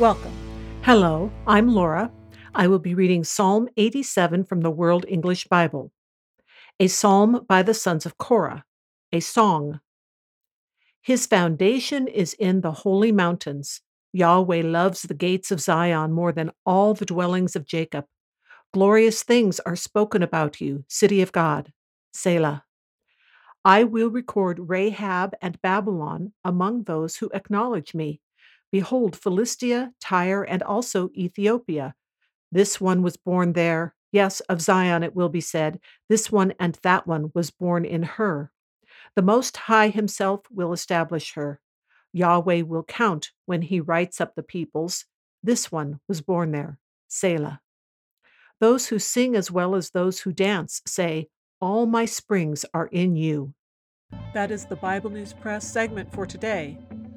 Welcome. Hello, I'm Laura. I will be reading Psalm 87 from the World English Bible. A psalm by the sons of Korah, a song. His foundation is in the holy mountains. Yahweh loves the gates of Zion more than all the dwellings of Jacob. Glorious things are spoken about you, city of God. Selah. I will record Rahab and Babylon among those who acknowledge me. Behold, Philistia, Tyre, and also Ethiopia. This one was born there. Yes, of Zion it will be said, This one and that one was born in her. The Most High Himself will establish her. Yahweh will count when He writes up the peoples. This one was born there. Selah. Those who sing as well as those who dance say, All my springs are in you. That is the Bible News Press segment for today